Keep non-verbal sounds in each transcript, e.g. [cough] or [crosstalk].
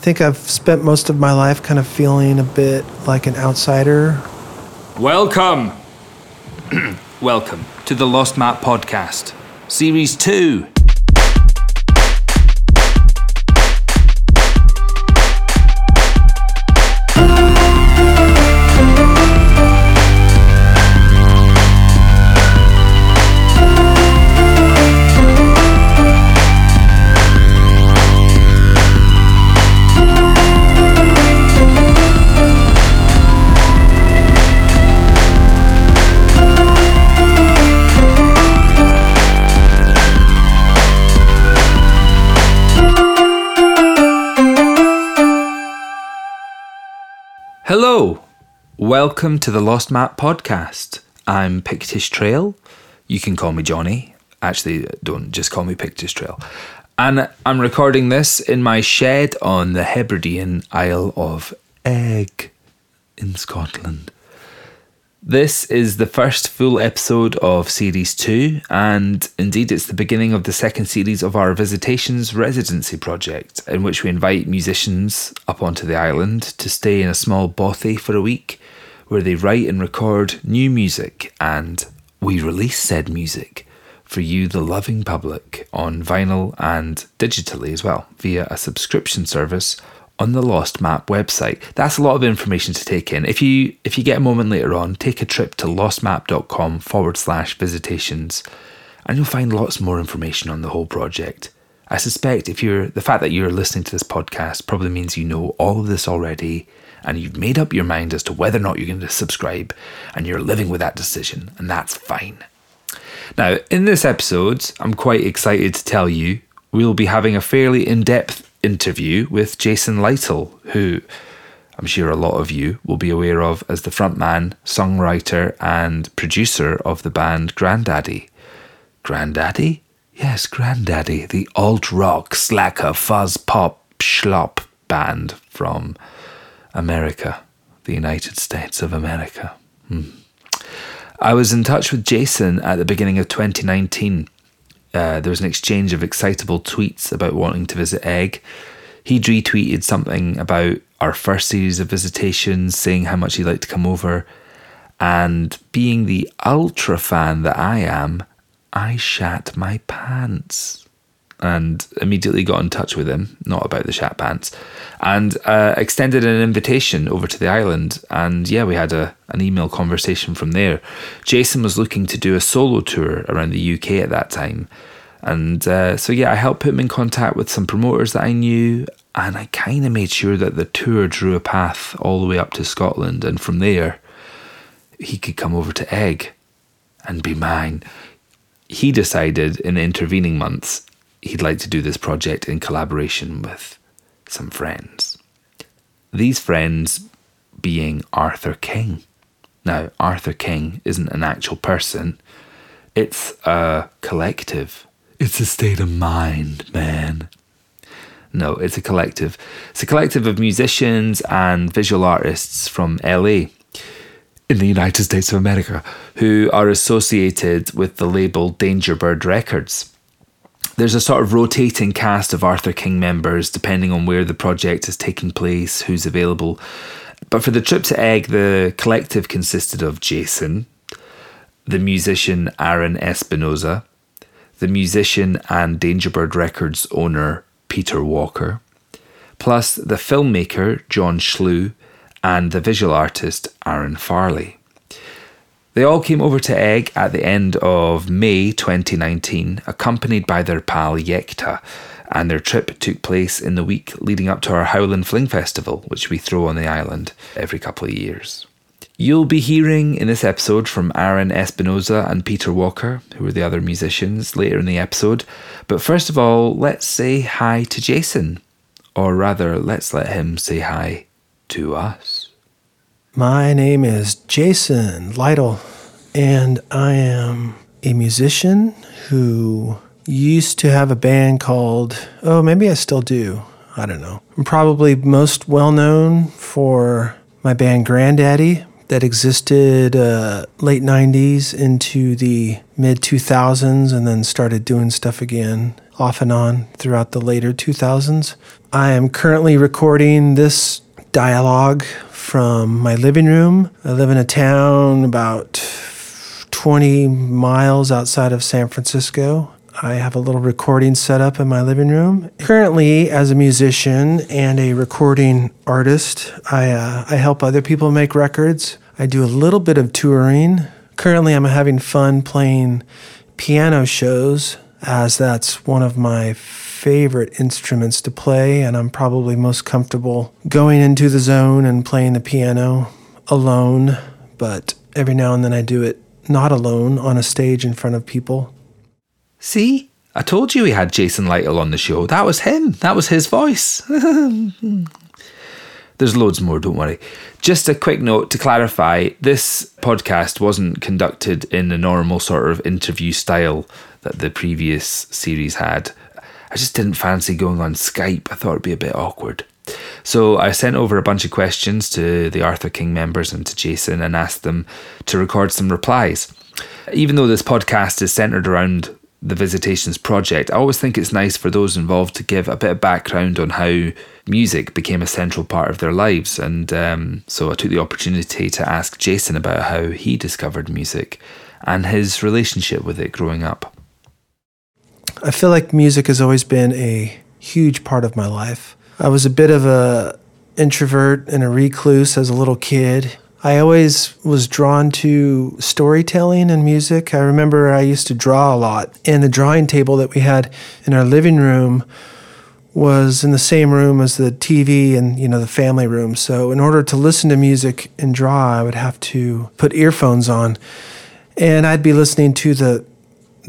think I've spent most of my life kind of feeling a bit like an outsider. Welcome. [clears throat] Welcome to the Lost Map Podcast, Series 2. Hello, welcome to the Lost Map podcast. I'm Pictish Trail. You can call me Johnny. Actually, don't just call me Pictish Trail. And I'm recording this in my shed on the Hebridean Isle of Eigg in Scotland. This is the first full episode of Series 2, and indeed it's the beginning of the second series of our Visitations residency project, in which we invite musicians up onto the island to stay in a small bothy for a week, where they write and record new music, and we release said music for you, the loving public, on vinyl and digitally as well, via a subscription service on the Lost Map website. That's a lot of information to take in. If you if you get a moment later on, take a trip to lostmap.com forward slash visitations and you'll find lots more information on the whole project. I suspect if you're the fact that you're listening to this podcast probably means you know all of this already and you've made up your mind as to whether or not you're going to subscribe and you're living with that decision, and that's fine. Now, in this episode, I'm quite excited to tell you we'll be having a fairly in depth interview with Jason Lytle, who I'm sure a lot of you will be aware of as the frontman, songwriter, and producer of the band Grandaddy. Grandaddy? Yes, Grandaddy, the alt rock, slacker, fuzz pop, schlop band from America, the United States of America. Hmm. I was in touch with Jason at the beginning of 2019 uh, there was an exchange of excitable tweets about wanting to visit Eigg. He'd retweeted something about our first series of visitations, saying how much he'd like to come over. And being the ultra fan that I am, I shat my pants and immediately got in touch with him, not about the shat pants, and uh, extended an invitation over to the island. And yeah, we had a, an email conversation from there. Jason was looking to do a solo tour around the UK at that time. And uh, so, yeah, I helped put him in contact with some promoters that I knew, and I kind of made sure that the tour drew a path all the way up to Scotland. And from there, he could come over to Eigg and be mine. He decided in the intervening months he'd like to do this project in collaboration with some friends. These friends being Arthur King. Now, Arthur King isn't an actual person, it's a collective. It's a state of mind, man. No, it's a collective. It's a collective of musicians and visual artists from LA in the United States of America who are associated with the label Dangerbird Records there's a sort of rotating cast of Arthur King members depending on where the project is taking place, who's available. But for the trip to Eigg, the collective consisted of Jason, the musician Aaron Espinoza, the musician and Dangerbird Records owner Peter Walker, plus the filmmaker John Schlew and the visual artist Aaron Farley. They all came over to Eigg at the end of May 2019, accompanied by their pal Yekta, and their trip took place in the week leading up to our Howlin' Fling Festival, which we throw on the island every couple of years. You'll be hearing in this episode from Aaron Espinoza and Peter Walker, who are the other musicians, later in the episode. But first of all, let's say hi to Jason. Or rather, let's let him say hi to us. My name is Jason Lytle, and I am a musician who used to have a band called, oh, maybe I still do. I don't know. I'm probably most well known for my band Grandaddy that existed uh, late 90s into the mid 2000s and then started doing stuff again off and on throughout the later 2000s. I am currently recording this dialogue from my living room. I live in a town about 20 miles outside of San Francisco. I have a little recording set up in my living room. Currently, as a musician and a recording artist, I, uh, I help other people make records. I do a little bit of touring. Currently, I'm having fun playing piano shows, as that's one of my favorite instruments to play, and I'm probably most comfortable going into the zone and playing the piano alone. But every now and then I do it not alone on a stage in front of people. See? I told you we had Jason Lytle on the show. That was him. That was his voice. [laughs] There's loads more, don't worry. Just a quick note to clarify this podcast wasn't conducted in the normal sort of interview style that the previous series had. I just didn't fancy going on Skype. I thought it'd be a bit awkward. So I sent over a bunch of questions to the Arthur King members and to Jason and asked them to record some replies. Even though this podcast is centered around the Visitations project, I always think it's nice for those involved to give a bit of background on how music became a central part of their lives. And um, so I took the opportunity to ask Jason about how he discovered music and his relationship with it growing up. I feel like music has always been a huge part of my life. I was a bit of a introvert and a recluse as a little kid. I always was drawn to storytelling and music. I remember I used to draw a lot, and the drawing table that we had in our living room was in the same room as the TV and you know the family room. So in order to listen to music and draw, I would have to put earphones on, and I'd be listening to the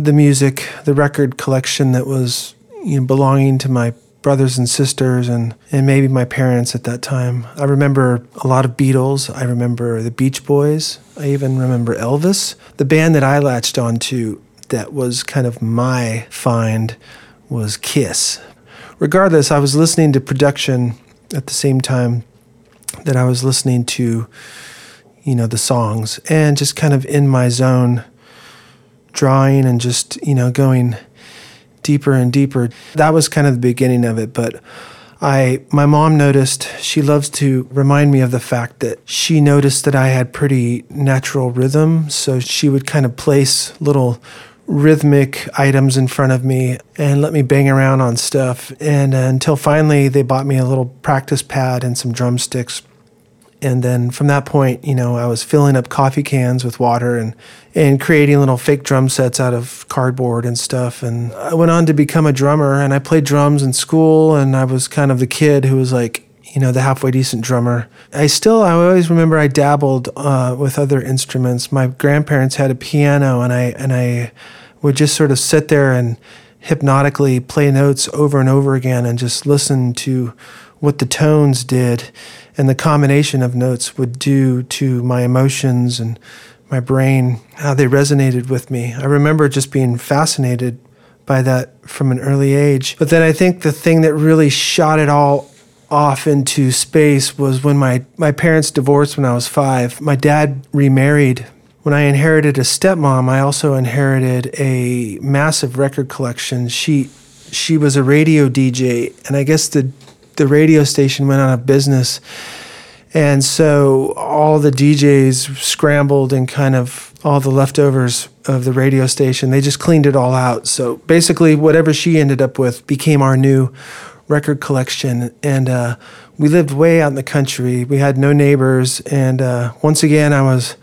the music, the record collection that was you know, belonging to my brothers and sisters and, and maybe my parents at that time. I remember a lot of Beatles. I remember the Beach Boys. I even remember Elvis. The band that I latched onto that was kind of my find was Kiss. Regardless, I was listening to production at the same time that I was listening to, you know, the songs and just kind of in my zone, drawing and just, you know, going deeper and deeper. That was kind of the beginning of it, but I my mom noticed she loves to remind me of the fact that she noticed that I had pretty natural rhythm, so she would kind of place little rhythmic items in front of me and let me bang around on stuff and uh, until finally they bought me a little practice pad and some drumsticks and then from that point, you know, I was filling up coffee cans with water and and creating little fake drum sets out of cardboard and stuff. And I went on to become a drummer, and I played drums in school, and I was kind of the kid who was like, you know, the halfway decent drummer. I still, I always remember I dabbled uh, with other instruments. My grandparents had a piano, and I and I would just sort of sit there and hypnotically play notes over and over again, and just listen to what the tones did and the combination of notes would do to my emotions and my brain, how they resonated with me. I remember just being fascinated by that from an early age. But then I think the thing that really shot it all off into space was when my, my parents divorced when I was five. My dad remarried. When I inherited a stepmom, I also inherited a massive record collection. She she was a radio DJ, and I guess the the radio station went out of business. And so all the DJs scrambled and kind of all the leftovers of the radio station, they just cleaned it all out. So basically, whatever she ended up with became our new record collection. And uh, we lived way out in the country. We had no neighbors. And uh, once again, I was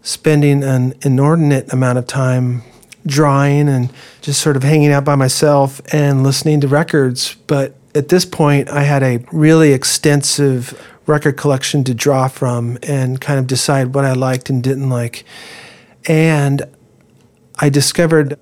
spending an inordinate amount of time drawing and just sort of hanging out by myself and listening to records. But at this point, I had a really extensive record collection to draw from and kind of decide what I liked and didn't like. And I discovered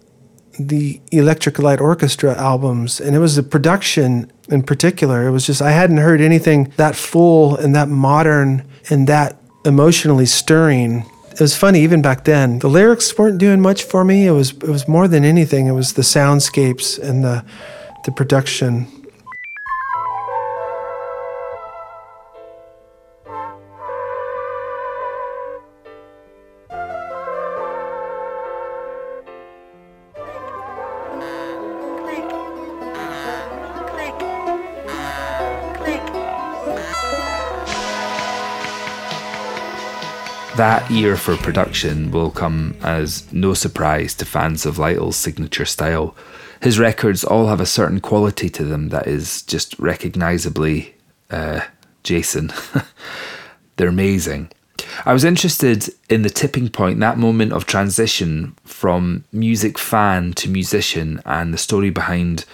the Electric Light Orchestra albums, and it was the production in particular. It was just, I hadn't heard anything that full and that modern and that emotionally stirring. It was funny even back then. The lyrics weren't doing much for me. It was it was more than anything. It was the soundscapes and the the production. That year for production will come as no surprise to fans of Lytle's signature style. His records all have a certain quality to them that is just recognisably uh, Jason. [laughs] They're amazing. I was interested in the tipping point, that moment of transition from music fan to musician, and the story behind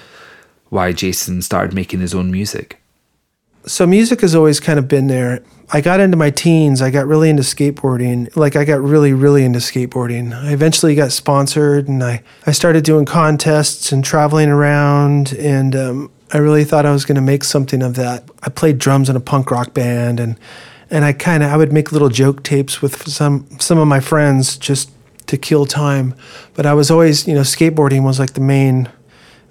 why Jason started making his own music. So, music has always kind of been there. I got into my teens, I got really into skateboarding. Like, I got really, really into skateboarding. I eventually got sponsored and I, I started doing contests and traveling around. And um, I really thought I was going to make something of that. I played drums in a punk rock band and and I kind of I would make little joke tapes with some some of my friends just to kill time. But I was always, you know, skateboarding was like the main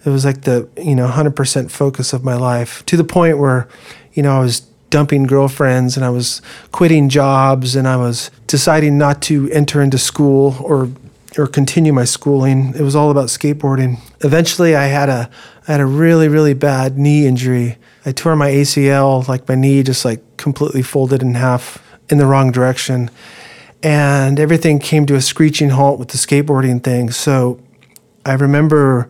it was like the, you know, 100% focus of my life to the point where, you know, I was dumping girlfriends and I was quitting jobs and I was deciding not to enter into school or or continue my schooling. It was all about skateboarding. Eventually I had a I had a really really bad knee injury. I tore my ACL, like my knee just like completely folded in half in the wrong direction. And everything came to a screeching halt with the skateboarding thing. So I remember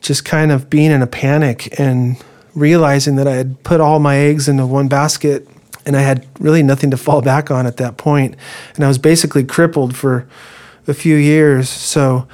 just kind of being in a panic and realizing that I had put all my eggs into one basket and I had really nothing to fall back on at that point. And I was basically crippled for a few years. So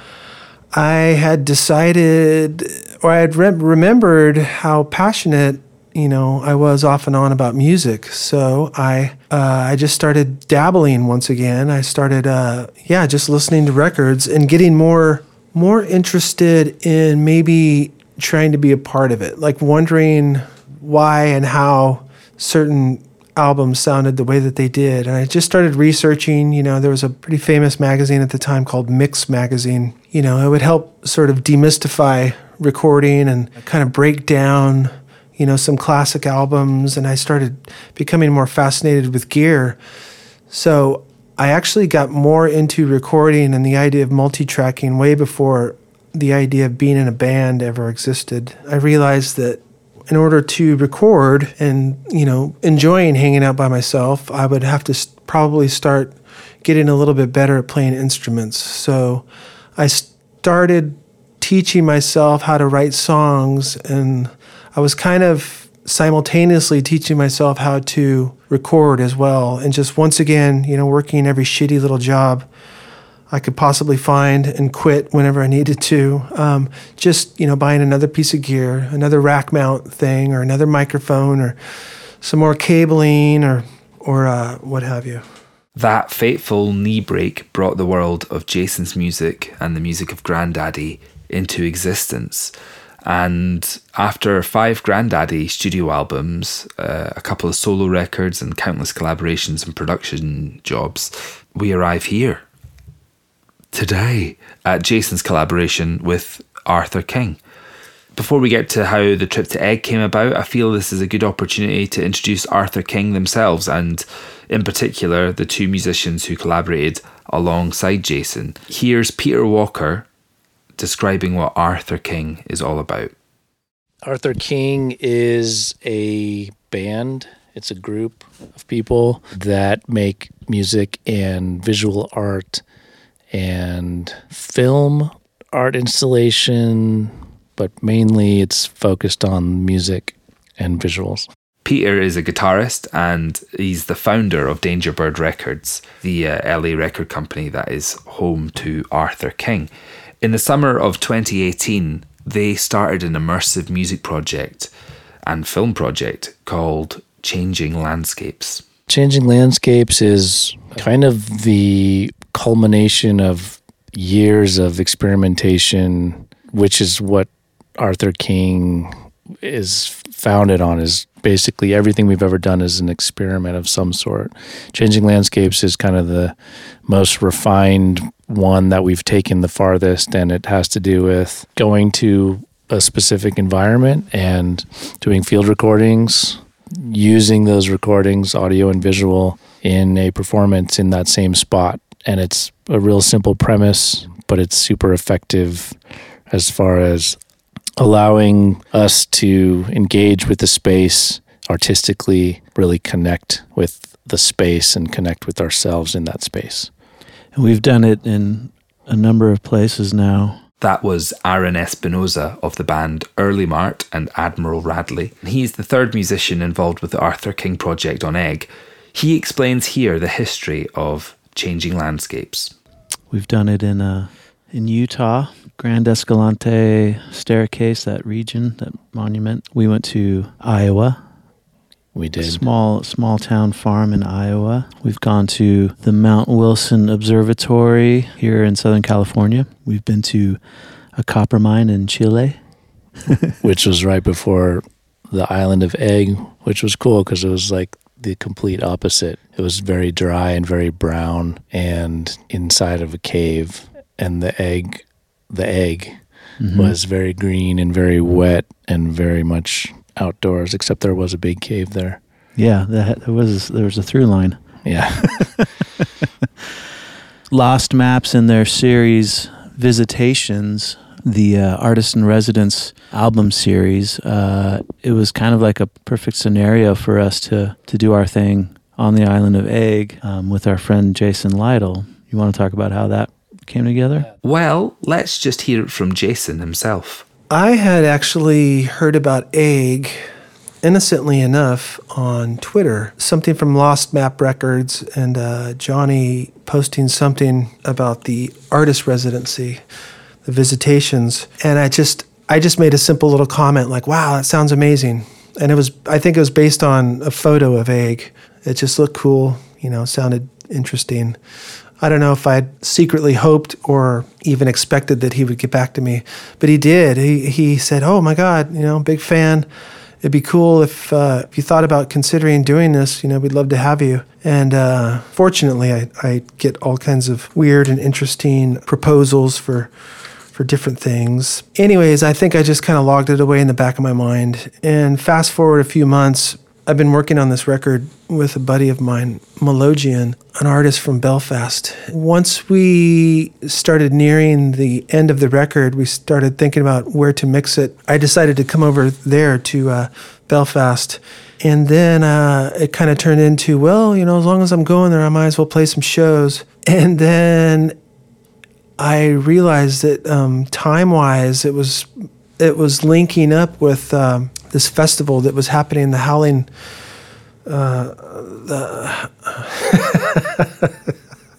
I had decided, or I had re- remembered how passionate you know I was off and on about music. So I uh, I just started dabbling once again. I started uh, yeah just listening to records and getting more more interested in maybe trying to be a part of it, like wondering why and how certain albums sounded the way that they did. And I just started researching, you know, there was a pretty famous magazine at the time called Mix Magazine. You know, it would help sort of demystify recording and kind of break down, you know, some classic albums. And I started becoming more fascinated with gear. So I actually got more into recording and the idea of multi tracking way before the idea of being in a band ever existed. I realized that in order to record and you know enjoying hanging out by myself, I would have to probably start getting a little bit better at playing instruments. So I started teaching myself how to write songs, and I was kind of simultaneously teaching myself how to record as well. And just once again, you know, working every shitty little job I could possibly find and quit whenever I needed to. Um, just you know, buying another piece of gear, another rack mount thing, or another microphone, or some more cabling, or or uh, what have you. That fateful knee break brought the world of Jason's music and the music of Grandaddy into existence. And after five Grandaddy studio albums, uh, a couple of solo records, and countless collaborations and production jobs, we arrive here today at Jason's collaboration with Arthur King. Before we get to how the trip to Eigg came about, I feel this is a good opportunity to introduce Arthur King themselves and, in particular, the two musicians who collaborated alongside Jason. Here's Peter Walker describing what Arthur King is all about. Arthur King is a band, it's a group of people that make music and visual art and film, art installation, but mainly it's focused on music and visuals. Peter is a guitarist and he's the founder of Dangerbird Records, the uh, LA record company that is home to Arthur King. In the summer of 2018, they started an immersive music project and film project called Changing Landscapes. Changing Landscapes is kind of the culmination of years of experimentation, which is what Arthur King is founded on is basically everything we've ever done is an experiment of some sort. Changing landscapes is kind of the most refined one that we've taken the farthest and it has to do with going to a specific environment and doing field recordings, using those recordings, audio and visual, in a performance in that same spot and it's a real simple premise, but it's super effective as far as allowing us to engage with the space artistically, really connect with the space and connect with ourselves in that space. And we've done it in a number of places now. That was Aaron Espinoza of the band Earlimart and Admiral Radley. He's the third musician involved with the Arthur King project on Eigg. He explains here the history of changing landscapes. We've done it in uh, in Utah, Grand Escalante staircase, that region, that monument. We went to Iowa, We a did. small small town farm in Iowa. We've gone to the Mount Wilson Observatory here in Southern California. We've been to a copper mine in Chile. [laughs] which was right before the island of Eigg, which was cool because it was like the complete opposite. It was very dry and very brown and inside of a cave and the Eigg the Eigg mm-hmm. was very green and very wet and very much outdoors except there was a big cave there. Yeah, that, there was there was a through line. Yeah. [laughs] Lost Maps in their series Visitations, the uh, Artist in Residence album series, uh, it was kind of like a perfect scenario for us to, to do our thing on the island of Eigg um, with our friend Jason Lytle. You want to talk about how that came together? Well, let's just hear it from Jason himself. I had actually heard about Eigg, innocently enough, on Twitter. Something from Lost Map Records and uh, Johnny posting something about the artist residency, the visitations, and I just I just made a simple little comment like, "Wow, that sounds amazing," and it was I think it was based on a photo of Eigg. It just looked cool, you know, sounded interesting. I don't know if I'd secretly hoped or even expected that he would get back to me, but he did. He he said, "Oh my God, you know, big fan. It'd be cool if uh, if you thought about considering doing this. You know, we'd love to have you." And uh, fortunately, I, I get all kinds of weird and interesting proposals for for different things. Anyways, I think I just kind of logged it away in the back of my mind. And fast forward a few months, I've been working on this record with a buddy of mine, Malojian, an artist from Belfast. Once we started nearing the end of the record, we started thinking about where to mix it. I decided to come over there to uh, Belfast. And then uh, it kind of turned into, well, you know, as long as I'm going there, I might as well play some shows. And then I realized that um, time wise, it was it was linking up with um, this festival that was happening in the Howling. Uh, the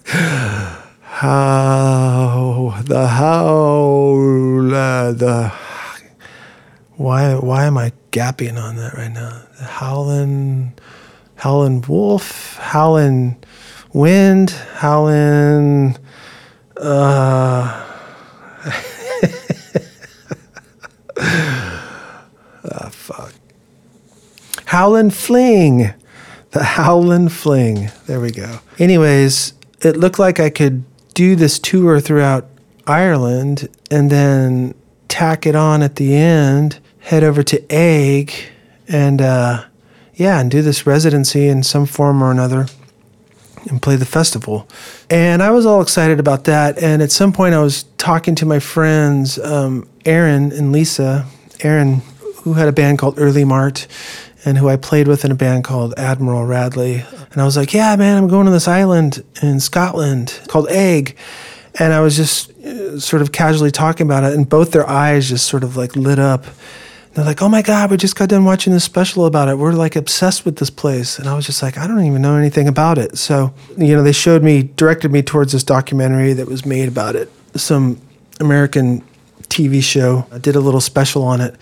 [laughs] how the howl uh, the why why am I gapping on that right now? The howling howling wolf, howling wind, howling uh [laughs] ah, fuck. Howlin' Fling. The Howlin' Fling. There we go. Anyways, it looked like I could do this tour throughout Ireland and then tack it on at the end, head over to Eigg, and uh, yeah, and do this residency in some form or another and play the festival. And I was all excited about that. And at some point, I was talking to my friends, um, Aaron and Lisa. Aaron, who had a band called Earlimart, and who I played with in a band called Admiral Radley. And I was like, "Yeah, man, I'm going to this island in Scotland called Eigg." And I was just uh, sort of casually talking about it, and both their eyes just sort of like lit up. They're like, "Oh my god, we just got done watching this special about it. We're like obsessed with this place." And I was just like, "I don't even know anything about it." So, you know, they showed me, directed me towards this documentary that was made about it. Some American TV show. I did a little special on it.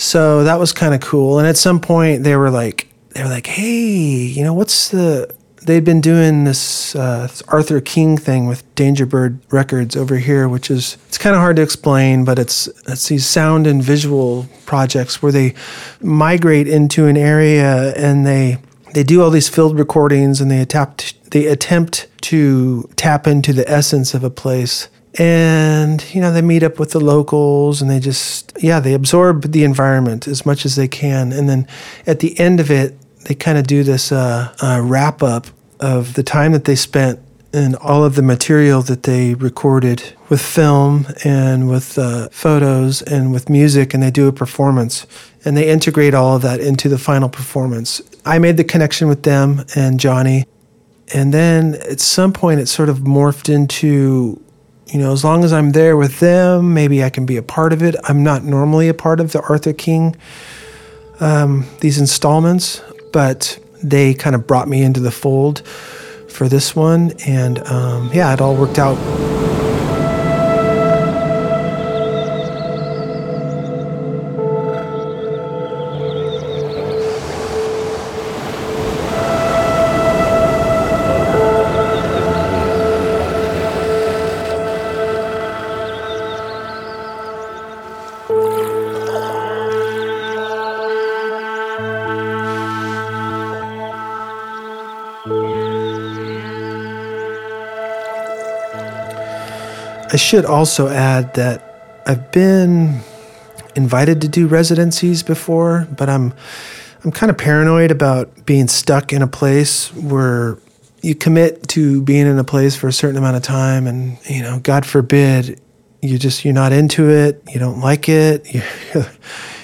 So that was kind of cool. And at some point, they were like, they were like, "Hey, you know, what's the?" They'd been doing this uh, Arthur King thing with Dangerbird Records over here, which is it's kind of hard to explain, but it's it's these sound and visual projects where they migrate into an area and they they do all these field recordings and they attempt they attempt to tap into the essence of a place and you know they meet up with the locals and they just yeah they absorb the environment as much as they can and then at the end of it they kind of do this uh, uh, wrap up of the time that they spent and all of the material that they recorded with film and with uh, photos and with music, and they do a performance. And they integrate all of that into the final performance. I made the connection with them and Johnny. And then at some point, it sort of morphed into, you know, as long as I'm there with them, maybe I can be a part of it. I'm not normally a part of the Arthur King, um, these installments, but they kind of brought me into the fold for this one. And um, yeah, it all worked out. I should also add that I've been invited to do residencies before, but I'm I'm kind of paranoid about being stuck in a place where you commit to being in a place for a certain amount of time and you know, God forbid you just you're not into it, you don't like it, [laughs] you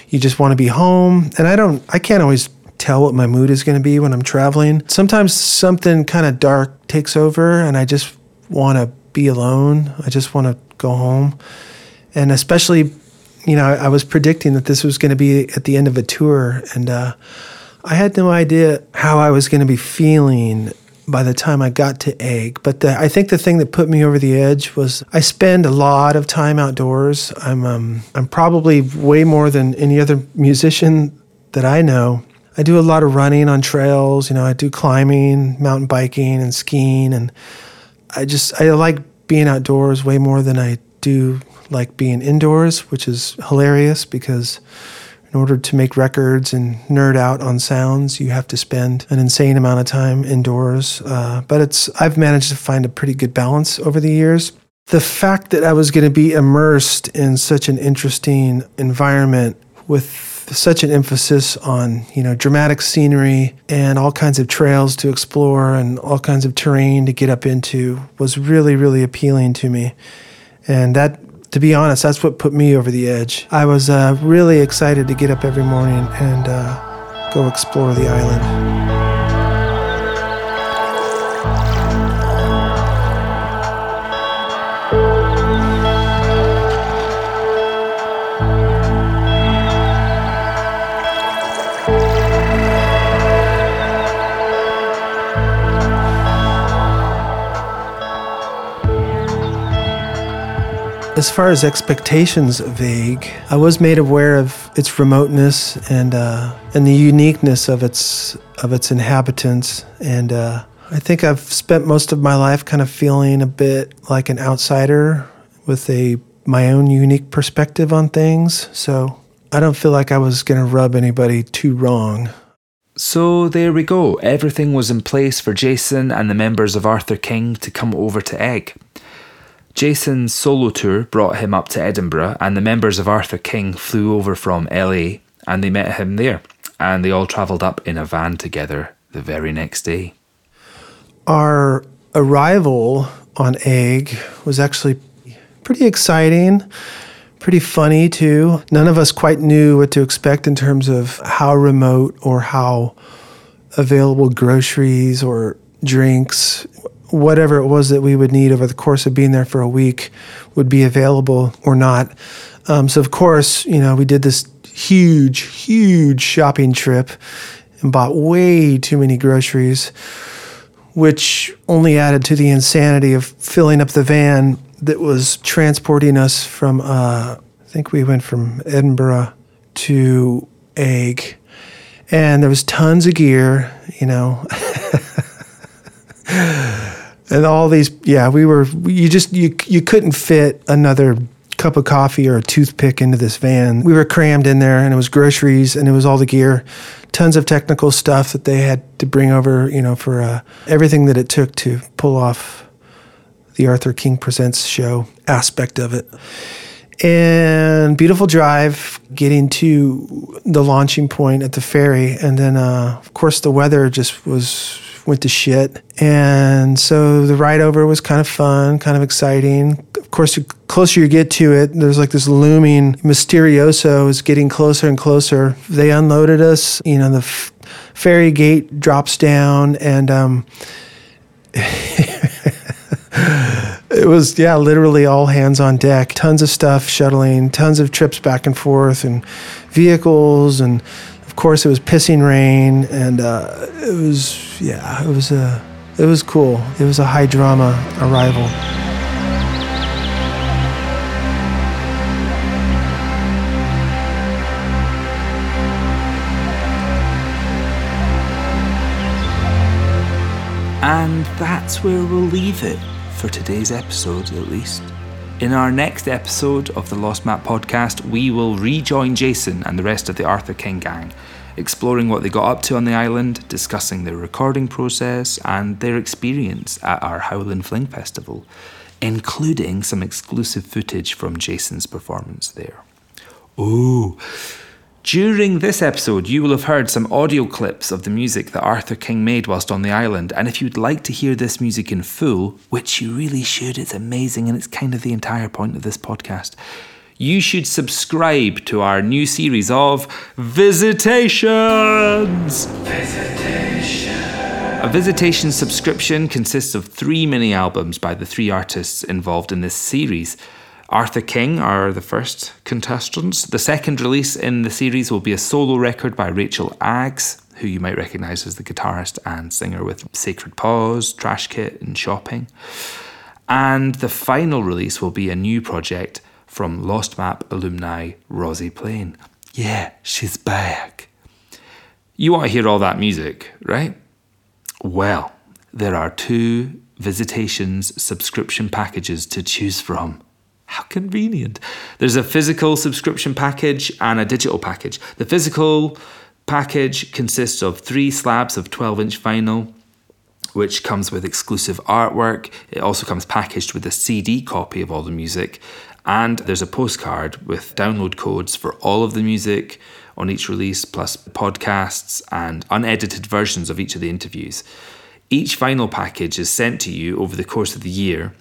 you just want to be home. And I don't I can't always tell what my mood is going to be when I'm traveling. Sometimes something kind of dark takes over and I just want to be alone. I just want to go home. And especially, you know, I, I was predicting that this was going to be at the end of a tour, and uh, I had no idea how I was going to be feeling by the time I got to Eigg. But the, I think the thing that put me over the edge was I spend a lot of time outdoors. I'm um, I'm probably way more than any other musician that I know. I do a lot of running on trails. You know, I do climbing, mountain biking, and skiing, and I just I like being outdoors way more than I do like being indoors, which is hilarious because in order to make records and nerd out on sounds, you have to spend an insane amount of time indoors. Uh, but it's I've managed to find a pretty good balance over the years. The fact that I was going to be immersed in such an interesting environment with such an emphasis on you know dramatic scenery and all kinds of trails to explore and all kinds of terrain to get up into was really really appealing to me. And that to be honest that's what put me over the edge. I was uh, really excited to get up every morning and uh, go explore the island As far as expectations Eigg, I was made aware of its remoteness and uh, and the uniqueness of its of its inhabitants, and uh, I think I've spent most of my life kind of feeling a bit like an outsider with a my own unique perspective on things. So I don't feel like I was going to rub anybody too wrong. So there we go. Everything was in place for Jason and the members of Arthur King to come over to Eigg. Jason's solo tour brought him up to Edinburgh, and the members of Arthur King flew over from LA and they met him there. And they all travelled up in a van together the very next day. Our arrival on Eigg was actually pretty exciting, pretty funny too. None of us quite knew what to expect in terms of how remote or how available groceries or drinks whatever it was that we would need over the course of being there for a week would be available or not. Um, so, of course, you know, we did this huge, huge shopping trip and bought way too many groceries, which only added to the insanity of filling up the van that was transporting us from, uh, I think we went from Edinburgh to Eigg. And there was tons of gear, you know. [laughs] and all these yeah we were you just you you couldn't fit another cup of coffee or a toothpick into this van. We were crammed in there and it was groceries and it was all the gear. Tons of technical stuff that they had to bring over you know for uh, everything that it took to pull off the arthur king presents show aspect of it. And beautiful drive getting to the launching point at the ferry. And then uh, of course the weather just was went to shit. And so the ride over was kind of fun, kind of exciting. Of course, the closer you get to it, there's like this looming Mysterioso is getting closer and closer. They unloaded us, you know, the f- ferry gate drops down and, um, [laughs] it was yeah literally all hands on deck tons of stuff shuttling tons of trips back and forth and vehicles and of course it was pissing rain and uh, it was yeah it was a it was cool. It was a high drama arrival. And that's where we'll leave it for today's episode, at least. In our next episode of the Lost Map podcast, we will rejoin Jason and the rest of the Arthur King gang, exploring what they got up to on the island, discussing their recording process and their experience at our Howlin' Fling Festival, including some exclusive footage from Jason's performance there. Ooh. During this episode, you will have heard some audio clips of the music that Arthur King made whilst on the island. And if you'd like to hear this music in full, which you really should, it's amazing and it's kind of the entire point of this podcast, you should subscribe to our new series of Visitations. A visitation subscription consists of three mini albums by the three artists involved in this series. Arthur King are the first contestants. The second release in the series will be a solo record by Rachel Aggs, who you might recognise as the guitarist and singer with Sacred Paws, Trash Kit, and Shopping. And the final release will be a new project from Lost Map alumni Rozi Plain. Yeah, she's back. You want to hear all that music, right? Well, there are two Visitations subscription packages to choose from. How convenient. There's a physical subscription package and a digital package. The physical package consists of three slabs of 12 inch vinyl, which comes with exclusive artwork. It also comes packaged with a CD copy of all the music. And there's a postcard with download codes for all of the music on each release, plus podcasts and unedited versions of each of the interviews. Each vinyl package is sent to you over the course of the year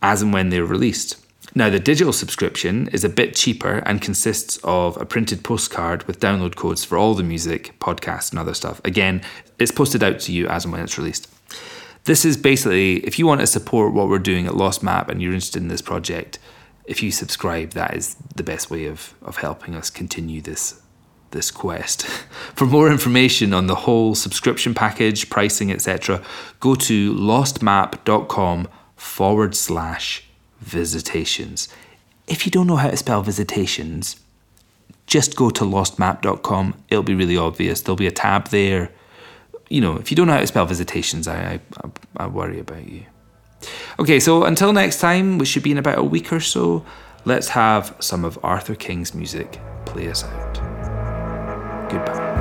as and when they're released. Now, the digital subscription is a bit cheaper and consists of a printed postcard with download codes for all the music, podcasts, and other stuff. Again, it's posted out to you as and when it's released. This is basically, if you want to support what we're doing at Lost Map and you're interested in this project, if you subscribe, that is the best way of, of helping us continue this this quest. [laughs] For more information on the whole subscription package, pricing, etc., go to lostmap.com forward slash visitations. If you don't know how to spell visitations, just go to lostmap.com. It'll be really obvious. There'll be a tab there. You know, if you don't know how to spell visitations, I, I, I worry about you. Okay, so until next time, which should be in about a week or so, let's have some of Arthur King's music play us out. Goodbye.